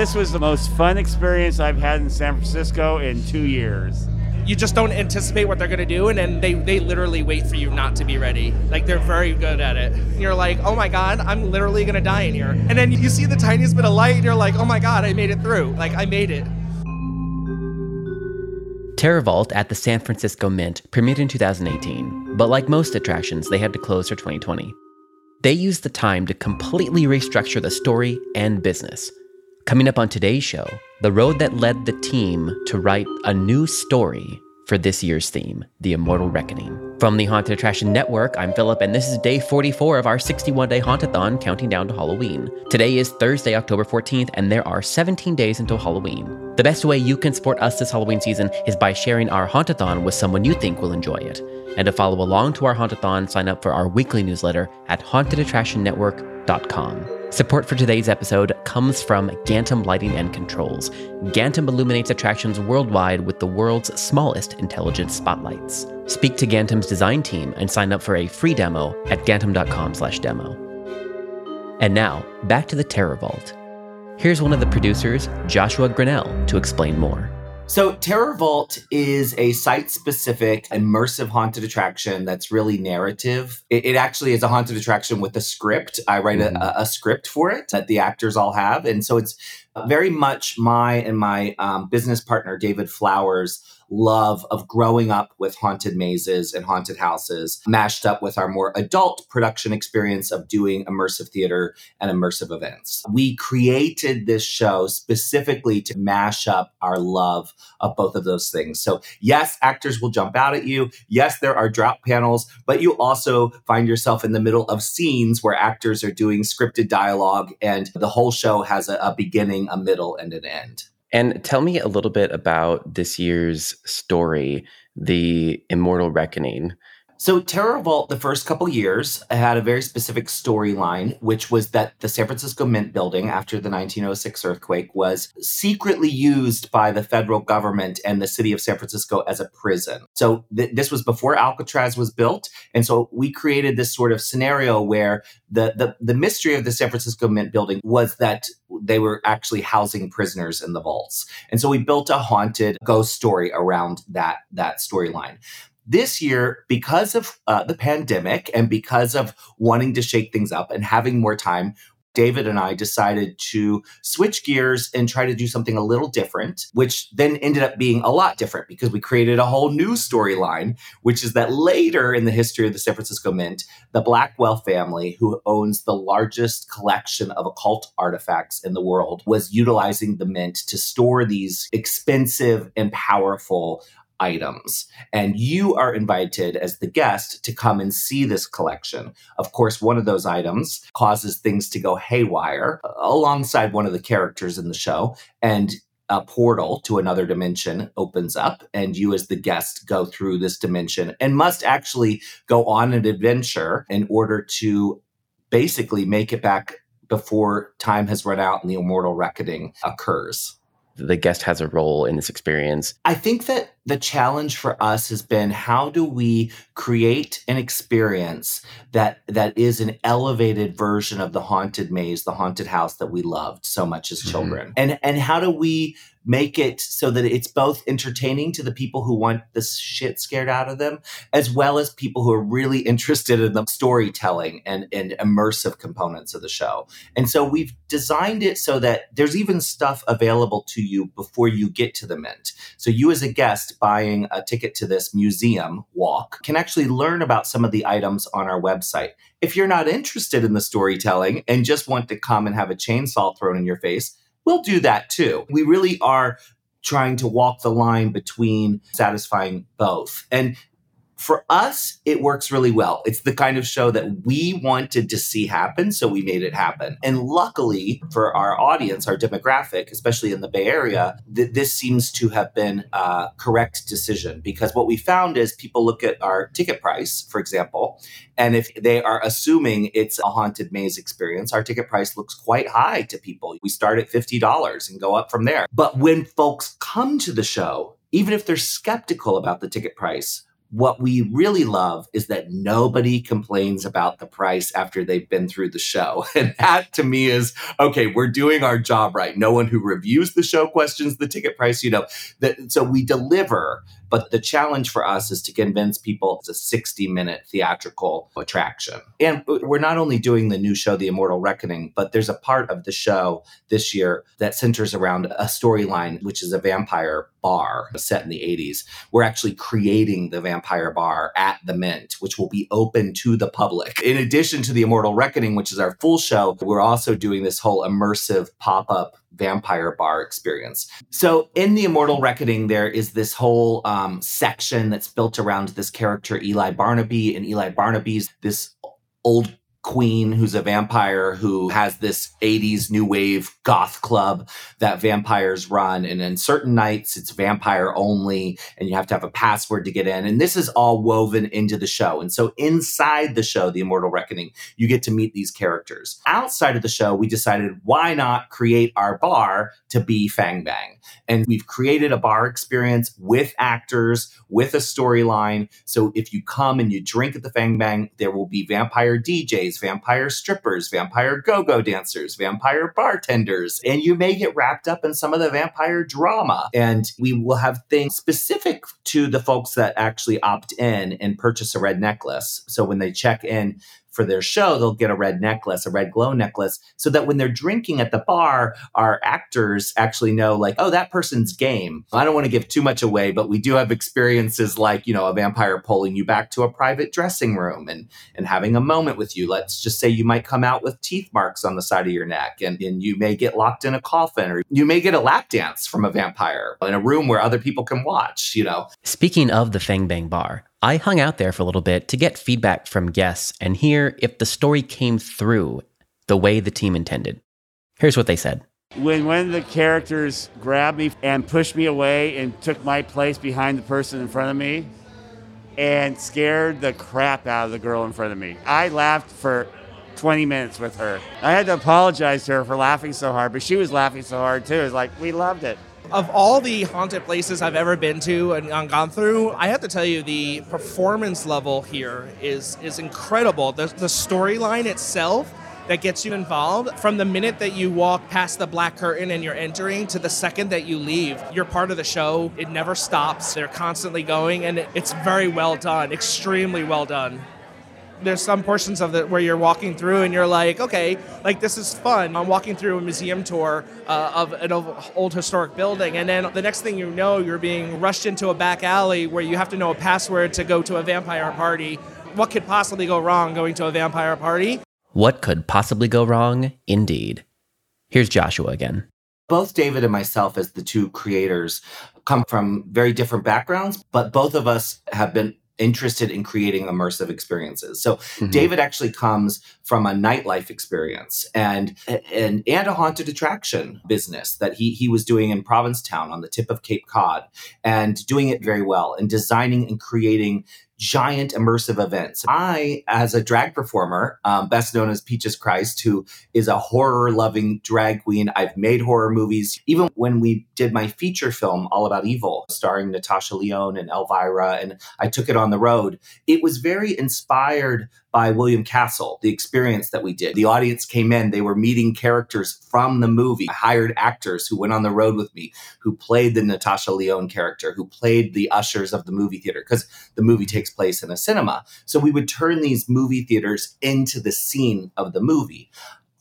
This was the most fun experience I've had in San Francisco in two years. You just don't anticipate what they're gonna do, and then they, they literally wait for you not to be ready. Like they're very good at it. You're like, oh my god, I'm literally gonna die in here. And then you see the tiniest bit of light, and you're like, oh my god, I made it through. Like I made it. Terror Vault at the San Francisco Mint premiered in 2018, but like most attractions, they had to close for 2020. They used the time to completely restructure the story and business. Coming up on today's show, the road that led the team to write a new story for this year's theme, The Immortal Reckoning. From the Haunted Attraction Network, I'm Philip, and this is day 44 of our 61 day Hauntathon counting down to Halloween. Today is Thursday, October 14th, and there are 17 days until Halloween. The best way you can support us this Halloween season is by sharing our Hauntathon with someone you think will enjoy it. And to follow along to our Hauntathon, sign up for our weekly newsletter at hauntedattractionnetwork.com. Support for today's episode comes from Gantom Lighting and Controls. Gantom illuminates attractions worldwide with the world's smallest intelligent spotlights. Speak to Gantom's design team and sign up for a free demo at gantom.com/demo. And now, back to the Terror Vault. Here's one of the producers, Joshua Grannell, to explain more. So, Terror Vault is a site specific immersive haunted attraction that's really narrative. It, it, actually is a haunted attraction with a script. I write mm-hmm. a, a, script for it that the actors all have. And so it's very much my and my um, business partner, David Flowers, love of growing up with haunted mazes and haunted houses, mashed up with our more adult production experience of doing immersive theater and immersive events. We created this show specifically to mash up our love of both of those things. So, yes, actors will jump out at you. Yes, there are drop panels, but you also find yourself in the middle of scenes where actors are doing scripted dialogue and the whole show has a, a beginning, a middle, and an end. And tell me a little bit about this year's story, The Immortal Reckoning. So Terror Vault, the first couple years, had a very specific storyline, which was that the San Francisco Mint building after the 1906 earthquake was secretly used by the federal government and the city of San Francisco as a prison. So th- this was before Alcatraz was built, and so we created this sort of scenario where the, the the mystery of the San Francisco Mint building was that they were actually housing prisoners in the vaults, and so we built a haunted ghost story around that that storyline. This year, because of uh, the pandemic and because of wanting to shake things up and having more time, David and I decided to switch gears and try to do something a little different, which then ended up being a lot different because we created a whole new storyline, which is that later in the history of the San Francisco Mint, the Blackwell family, who owns the largest collection of occult artifacts in the world, was utilizing the mint to store these expensive and powerful items. And you are invited as the guest to come and see this collection. Of course, one of those items causes things to go haywire uh, alongside one of the characters in the show. And a portal to another dimension opens up, and you, as the guest, go through this dimension and must actually go on an adventure in order to basically make it back before time has run out and the immortal reckoning occurs the guest has a role in this experience. I think that the challenge for us has been how do we create an experience that that is an elevated version of the haunted maze, the haunted house that we loved so much as mm-hmm. children. Mm-hmm. And and how do we make it so that it's both entertaining to the people who want the shit scared out of them, as well as people who are really interested in the storytelling and, and immersive components of the show. And so we've designed it so that there's even stuff available to you before you get to the mint. So you as a guest buying a ticket to this museum walk can actually learn about some of the items on our website. If you're not interested in the storytelling and just want to come and have a chainsaw thrown in your face, we'll do that too. We really are trying to walk the line between satisfying both. And for us, it works really well. It's the kind of show that we wanted to see happen, so we made it happen. And luckily for our audience, our demographic, especially in the Bay Area, th- this seems to have been a correct decision because what we found is people look at our ticket price, for example, and if they are assuming it's a haunted maze experience, our ticket price looks quite high to people. We start at $50 and go up from there. But when folks come to the show, even if they're skeptical about the ticket price, what we really love is that nobody complains about the price after they've been through the show. And that to me is okay, we're doing our job right. No one who reviews the show questions the ticket price, you know. That so we deliver but the challenge for us is to convince people it's a 60 minute theatrical attraction. And we're not only doing the new show, The Immortal Reckoning, but there's a part of the show this year that centers around a storyline, which is a vampire bar set in the 80s. We're actually creating the vampire bar at the Mint, which will be open to the public. In addition to The Immortal Reckoning, which is our full show, we're also doing this whole immersive pop up vampire bar experience. So in the Immortal Reckoning, there is this whole um, section that's built around this character Eli Barnaby, and Eli Barnaby's this old queen who's a vampire who has this 80s new wave goth club that vampires run. And in certain nights it's vampire only and you have to have a password to get in. And this is all woven into the show. And so inside the show the immortal reckoning you get to meet these characters. Outside of the show we decided why not create our bar to be fang bang. And we've created a bar experience with actors with a storyline. So if you come and you drink at the fang bang there will be vampire djs vampire strippers, vampire go go dancers, vampire bartenders, and you may get wrapped up in some of the vampire drama. And we will have things specific to the folks that actually opt in and purchase a red necklace. So when they check in, for their show, they'll get a red necklace, a red glow necklace, so that when they're drinking at the bar, our actors actually know, like, oh, that person's game. I don't want to give too much away, but we do have experiences like, you know, a vampire pulling you back to a private dressing room and and having a moment with you. Let's just say you might come out with teeth marks on the side of your neck, and, and you may get locked in a coffin, or you may get a lap dance from a vampire in a room where other people can watch, you know. Speaking of the Fang Bang Bar, I hung out there for a little bit to get feedback from guests and hear if the story came through the way the team intended. Here's what they said. When one of the characters grabbed me and pushed me away and took my place behind the person in front of me and scared the crap out of the girl in front of me, I laughed for 20 minutes with her. I had to apologize to her for laughing so hard, but she was laughing so hard too. It was like, we loved it of all the haunted places I've ever been to and gone through, I have to tell you the performance level here is is incredible. The, the storyline itself that gets you involved from the minute that you walk past the black curtain and you're entering to the second that you leave you're part of the show. It never stops. They're constantly going and it's very well done extremely well done there's some portions of it where you're walking through and you're like, okay, like this is fun. I'm walking through a museum tour uh, of an old historic building, and then the next thing you know, you're being rushed into a back alley where you have to know a password to go to a vampire party. What could possibly go wrong going to a vampire party? What could possibly go wrong? Indeed. Here's Joshua again. Both David and myself, as the two creators, come from very different backgrounds, but both of us have been interested in creating immersive experiences. So mm-hmm. David actually comes from a nightlife experience and and and a haunted attraction business that he he was doing in Provincetown on the tip of Cape Cod and doing it very well and designing and creating giant immersive events. I, as a drag performer, um, best known as Peaches Christ, who is a horror loving drag queen, I've made horror movies. Even when we did my feature film, All About Evil, starring Natasha Lyonne and Elvira, and I took it on the road, it was very inspired by William Castle, the experience that we did. The audience came in, they were meeting characters from the movie. I hired actors who went on the road with me, who played the Natasha Lyonne character, who played the ushers of the movie theater, because the movie takes place in a cinema. So we would turn these movie theaters into the scene of the movie.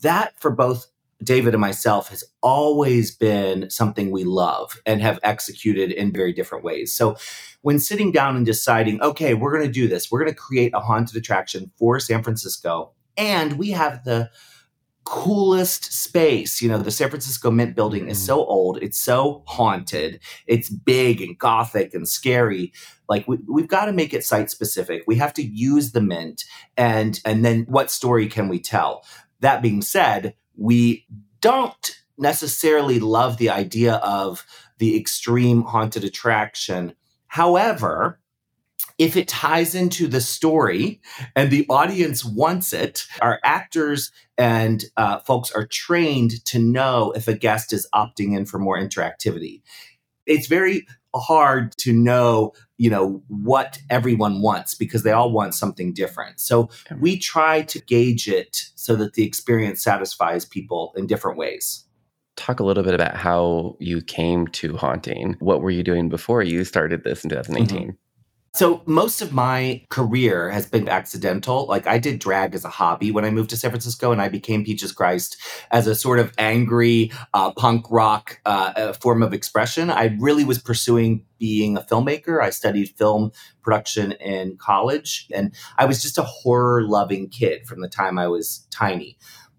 That for both David and myself has always been something we love and have executed in very different ways. So when sitting down and deciding, okay, we're going to do this, we're going to create a haunted attraction for San Francisco, and we have the coolest space. You know, the San Francisco Mint building is mm. so old, it's so haunted, it's big and gothic and scary. Like we, we've got to make it site specific. We have to use the mint and and then what story can we tell? That being said, we don't necessarily love the idea of the extreme haunted attraction However, if it ties into the story and the audience wants it, our actors and uh, folks are trained to know if a guest is opting in for more interactivity. It's very hard to know you know what everyone wants because they all want something different. So we try to gauge it so that the experience satisfies people in different ways. Talk a little bit about how you came to haunting. What were you doing before you started this in 2018 mm-hmm. So most of my career has been accidental. Like I did drag as a hobby when I moved to San Francisco, and I became Peaches Christ as a sort of angry uh, punk rock uh, form of expression. I really was pursuing being a filmmaker. I studied film production in college, and I was just a horror loving kid from the time I was tiny.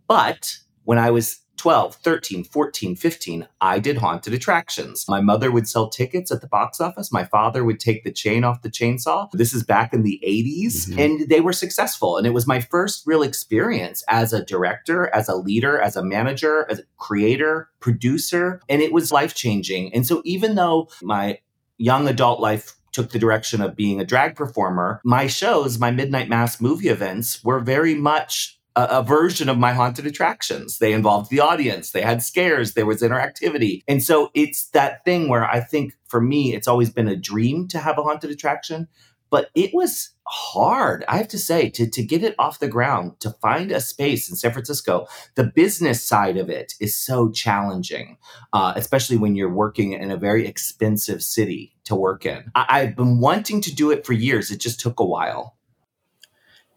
But when I was 12, 13, 14, 15, I did haunted attractions. My mother would sell tickets at the box office. My father would take the chain off the chainsaw. This is back in the 80s, mm-hmm. and they were successful. And it was my first real experience as a director, as a leader, as a manager, as a creator, producer, and it was life changing. And so even though my young adult life took the direction of being a drag performer, my shows, my Midnight Mass movie events were very much a, a, version of my haunted attractions. They involved the audience, they had scares, there was interactivity. And so it's that thing where I think for me, it's always been a dream to have a haunted attraction, but it was hard, I have to say, to, to get it off the ground, to find a space in San Francisco. The business side of it is so challenging, uh, especially when you're working in a very expensive city to work in. I, I've been wanting to do it for years, it just took a while.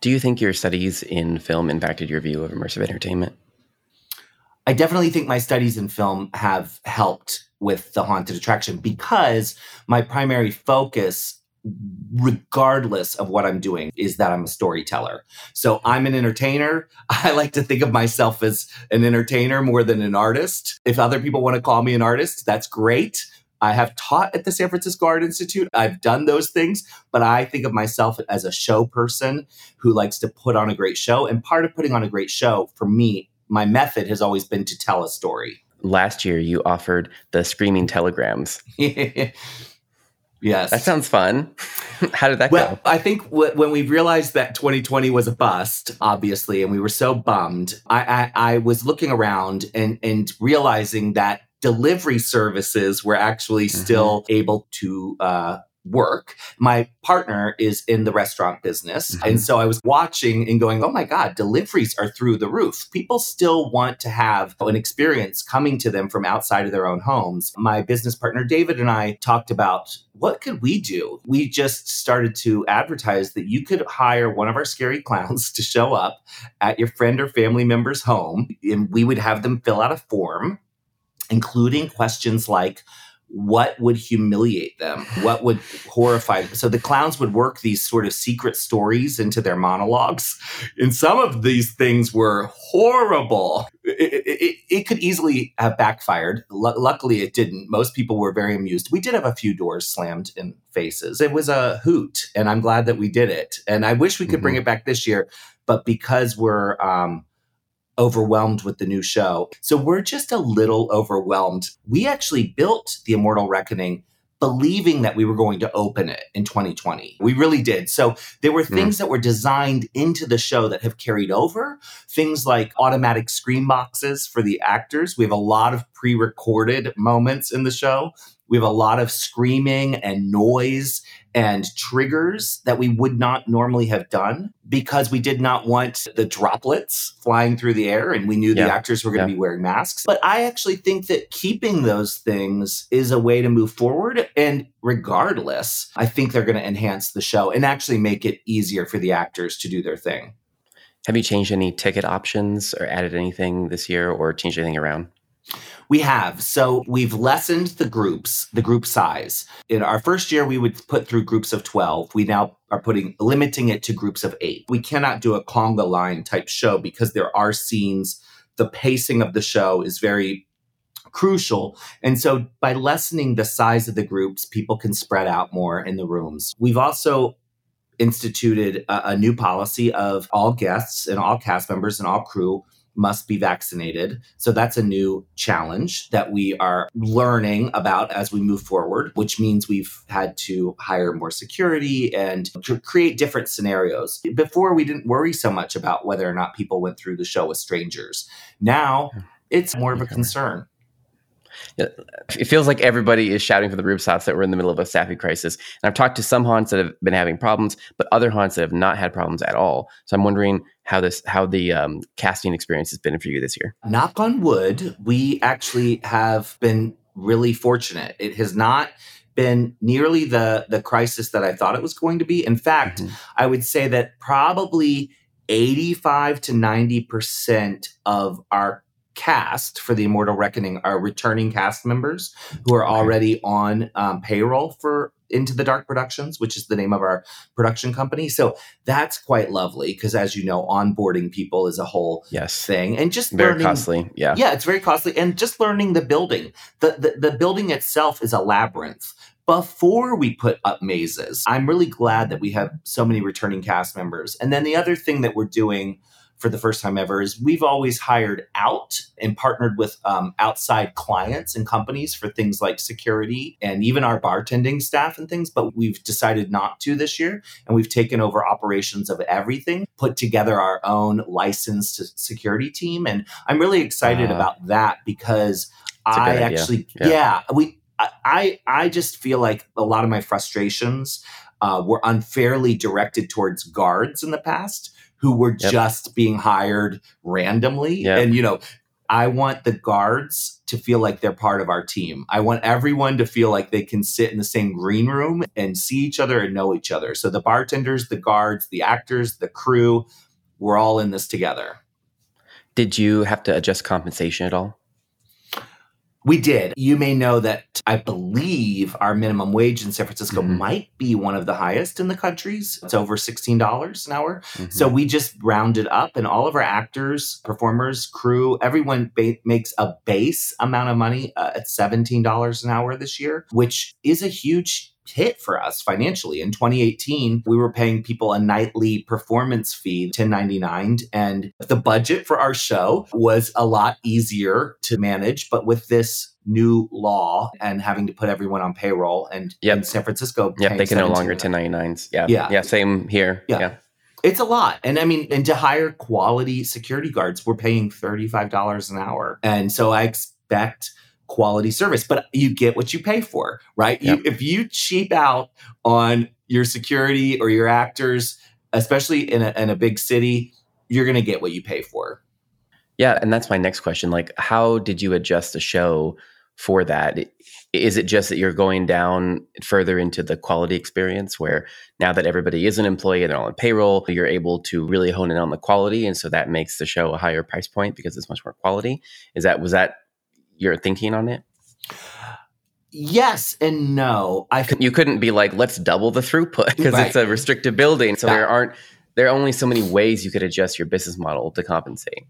Do you think your studies in film impacted your view of immersive entertainment? I definitely think my studies in film have helped with the haunted attraction because my primary focus regardless of what I'm doing, is that I'm a storyteller. So I'm an entertainer. I like to think of myself as an entertainer more than an artist. If other people want to call me an artist, that's great. I have taught at the San Francisco Art Institute. I've done those things, but I think of myself as a show person who likes to put on a great show. And part of putting on a great show for me, my method has always been to tell a story. Last year, you offered the screaming telegrams. yes. That sounds fun. How did that go? well, go? I think w- when we realized that 2020 was a bust, obviously, and we were so bummed, I, I, I was looking around and, and realizing that delivery services were actually mm-hmm. still able to uh, work. My partner is in the restaurant business. Mm-hmm. And so I was watching and going, oh my God, deliveries are through the roof. People still want to have an experience coming to them from outside of their own homes. My business partner, David, and I talked about what could we do? We just started to advertise that you could hire one of our scary clowns to show up at your friend or family member's home, and we would have them fill out a form including questions like what would humiliate them? What would horrify them? So the clowns would work these sort of secret stories into their monologues. And some of these things were horrible. It, it, it could easily have backfired. L- luckily it didn't. Most people were very amused. We did have a few doors slammed in faces. It was a hoot and i'm glad that we did it. And i wish we could mm-hmm. bring it back this year but because we're um, overwhelmed with the new show. So we're just a little overwhelmed. We actually built The Immortal Reckoning believing that we were going to open it in 2020. We really did. So there were hmm. things mm. that were designed into the show that have carried over, things like automatic screen boxes for the actors. We have a lot of pre recorded moments in the show. We have a lot of screaming and noise and triggers that we would not normally have done because we did not want the droplets flying through the air and we knew yeah. the actors were going to yeah. be wearing masks. But I actually think that keeping those things is a way to move forward. And regardless, I think they're going to enhance the show and actually make it easier for the actors to do their thing. Have you changed any ticket options or added anything this year or changed anything around? We have. So we've lessened the groups, the group size. In our first year, we would put through groups of 12. We now are putting, limiting it to groups of eight. We cannot do a conga line type show because there are scenes. The pacing of the show is very crucial. And so by lessening the size of the groups, people can spread out more in the rooms. We've also instituted a, a new policy of all guests and all cast members and all crew must be vaccinated. So that's a new challenge that we are learning about as we move forward, which means we've had to hire more security and to create different scenarios. Before, we didn't worry so much about whether or not people went through the show with strangers. Now, it's more of a concern. It feels like everybody is shouting from the rooftops that we're in the middle of a staffing crisis. And I've talked to some haunts that have been having problems, but other haunts that have not had problems at all. So I'm wondering how this how the um, casting experience has been for you this year. Knock on wood, we actually have been really fortunate. It has not been nearly the the crisis that I thought it was going to be. In fact, mm-hmm. I would say that probably 85 to 90% of our cast for the Immortal Reckoning are returning cast members who are already on um, payroll for Into the Dark Productions, which is the name of our production company. So that's quite lovely because, as you know, onboarding people is a whole yes thing, and just very learning, costly. Yeah, yeah, it's very costly, and just learning the building. The, the the building itself is a labyrinth before we put up mazes. I'm really glad that we have so many returning cast members. And then the other thing that we're doing for the first time ever is we've always hired out and partnered with um, outside clients and companies for things like security and even our bartending staff and things. But we've decided not to this year. And we've taken over operations of everything, put together our own licensed security team. And I'm really excited uh, about that because I actually, yeah. yeah, we, I, I just feel like a lot of my frustrations uh, were unfairly directed towards guards in the past who were yep. just being hired randomly. Yep. And, you know, I want the guards to feel like they're part of our team. I want everyone to feel like they can sit in the same green room and see each other and know each other. So the bartenders, the guards, the actors, the crew, we're all in this together. Did you have to adjust compensation at all? We did. You may know that I believe our minimum wage in San Francisco mm-hmm. might be one of the highest in the countries. It's over $16 an hour. Mm-hmm. So we just rounded up, and all of our actors, performers, crew, everyone ba- makes a base amount of money uh, at $17 an hour this year, which is a huge hit for us financially. In 2018, we were paying people a nightly performance fee, 1099, and the budget for our show was a lot easier to manage. But with this new law and having to put everyone on payroll and yep. in San Francisco, yeah, they can no longer 1099s. Yeah. Yeah. Yeah. Same here. yeah. yeah. It's a lot. And I mean, and to hire quality security guards, we're paying $35 an hour. And so I expect quality service, but you get what you pay for, right? Yep. You, if you cheap out on your security or your actors, especially in a, in a big city, you're going to get what you pay for. Yeah. And that's my next question. Like, how did you adjust the show for that? Is it just that you're going down further into the quality experience where now that everybody is an employee and they're all on payroll, you're able to really hone in on the quality. And so that makes the show a higher price point because it's much more quality. Is that, was that your thinking on it? Yes and no. I you couldn't be like, let's double the throughput because right. it's a restricted building. So yeah. there aren't there are only so many ways you could adjust your business model to compensate.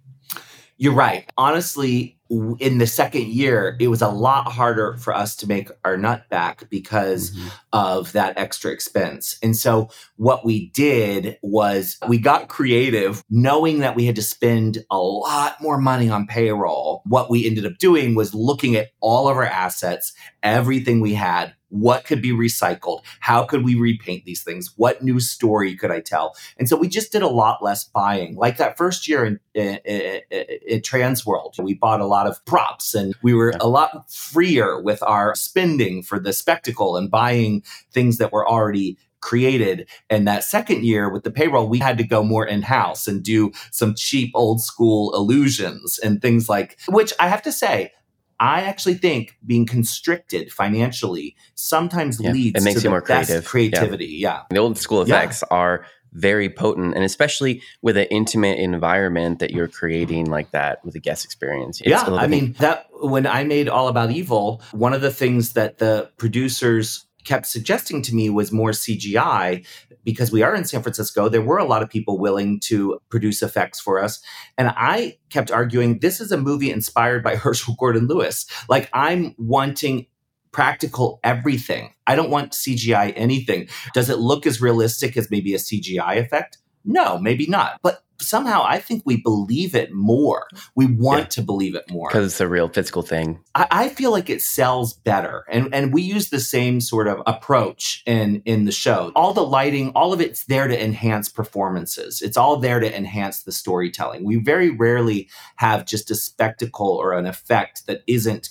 You're right. Honestly, in the second year, it was a lot harder for us to make our nut back because mm-hmm. of that extra expense. And so, what we did was we got creative, knowing that we had to spend a lot more money on payroll. What we ended up doing was looking at all of our assets, everything we had, what could be recycled? How could we repaint these things? What new story could I tell? And so we just did a lot less buying. Like that first year in, in, in, in Trans World, we bought a lot of props and we were a lot freer with our spending for the spectacle and buying things that were already created. And that second year with the payroll, we had to go more in house and do some cheap old school illusions and things like, which I have to say, I actually think being constricted financially sometimes yeah, leads it makes to you more creative. creativity. Yeah. yeah. The old school effects yeah. are very potent and especially with an intimate environment that you're creating like that with a guest experience. Yeah. I mean, that when I made All About Evil, one of the things that the producers kept suggesting to me was more CGI because we are in San Francisco. There were a lot of people willing to produce effects for us. And I kept arguing this is a movie inspired by Herschell Gordon Lewis. Like I'm wanting practical everything. I don't want CGI anything. Does it look as realistic as maybe a CGI effect? No, maybe not. But somehow I think we believe it more. We want yeah. to believe it more. Because it's a real physical thing. I, I, feel like it sells better. And and we use the same sort of approach in in the show. All the lighting, all of it's there to enhance performances. It's all there to enhance the storytelling. We very rarely have just a spectacle or an effect that isn't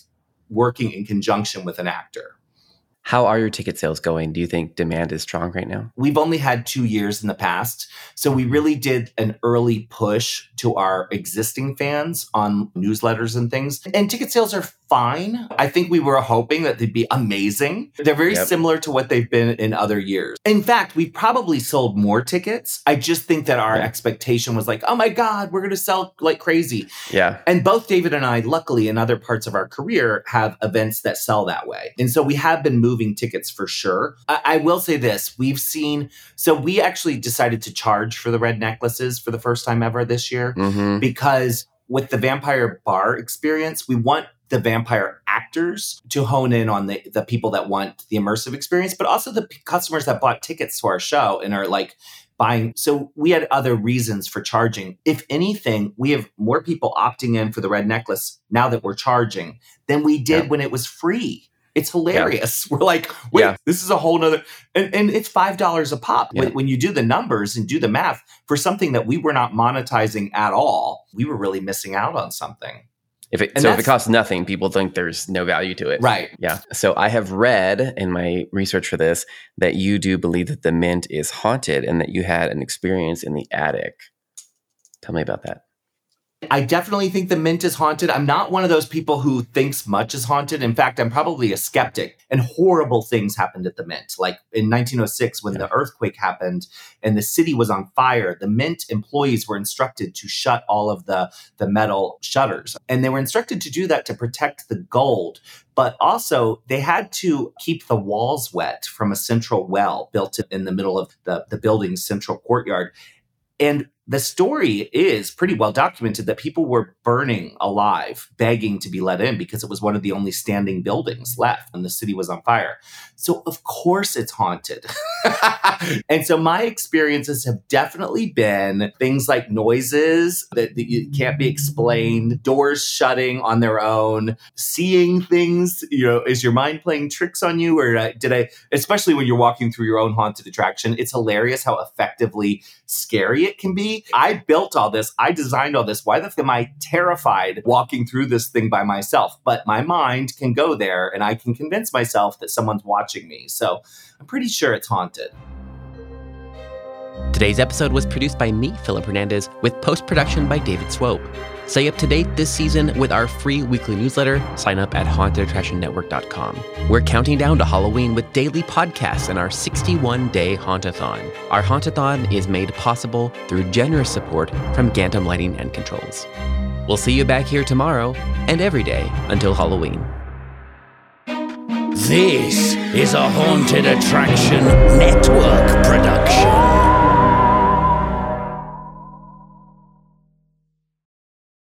working in conjunction with an actor. How are your ticket sales going? Do you think demand is strong right now? We've only had two years in the past. So we mm-hmm. really did an early push to our existing fans on newsletters and things. And ticket sales are fine. I think we were hoping that they'd be amazing. They're very yep. similar to what they've been in other years. In fact, we probably sold more tickets. I just think that our yeah. expectation was like, oh my God, we're going to sell like crazy. Yeah. And both David and I, luckily, in other parts of our career, have events that sell that way. And so we have been moving tickets for sure. I, I will say this we've seen, so we actually decided to charge for the red necklaces for the first time ever this year mm-hmm. because with the vampire bar experience, we want the vampire actors to hone in on the, the people that want the immersive experience, but also the p- customers that bought tickets to our show and are like buying. So we had other reasons for charging. If anything, we have more people opting in for the red necklace now that we're charging than we did yeah. when it was free. It's hilarious. Yeah. We're like, wait, yeah. this is a whole nother, and, and it's five dollars a pop. Yeah. When, when, you do the numbers and do the math for something that we were not monetizing at all, we were really missing out on something. If it, so if it costs nothing, people think there's no value to it. Right. Yeah. So I have read in my research for this that you do believe that the mint is haunted and that you had an experience in the attic. Tell me about that. I definitely think the mint is haunted. I'm not one of those people who thinks much is haunted. In fact, I'm probably a skeptic. And horrible things happened at the mint. Like in 1906, when yeah. the earthquake happened and the city was on fire, the mint employees were instructed to shut all of the, the metal shutters. And they were instructed to do that to protect the gold. But also, they had to keep the walls wet from a central well built in the middle of the, the building's central courtyard. And the story is pretty well documented that people were burning alive, begging to be let in because it was one of the only standing buildings left and the city was on fire. So, of course, it's haunted. and so, my experiences have definitely been things like noises that, that can't be explained, doors shutting on their own, seeing things. You know, is your mind playing tricks on you? Or uh, did I, especially when you're walking through your own haunted attraction, it's hilarious how effectively scary it can be I built all this. I designed all this. Why the f am I terrified walking through this thing by myself? But my mind can go there and I can convince myself that someone's watching me. So I'm pretty sure it's haunted. Today's episode was produced by me, Philip Hernandez, with post production by David Swope. Stay up to date this season with our free weekly newsletter. Sign up at hauntedattractionnetwork.com. We're counting down to Halloween with daily podcasts and our 61 day Hauntathon. Our Hauntathon is made possible through generous support from Gantom Lighting and Controls. We'll see you back here tomorrow and every day until Halloween. This is a Haunted Attraction Network production.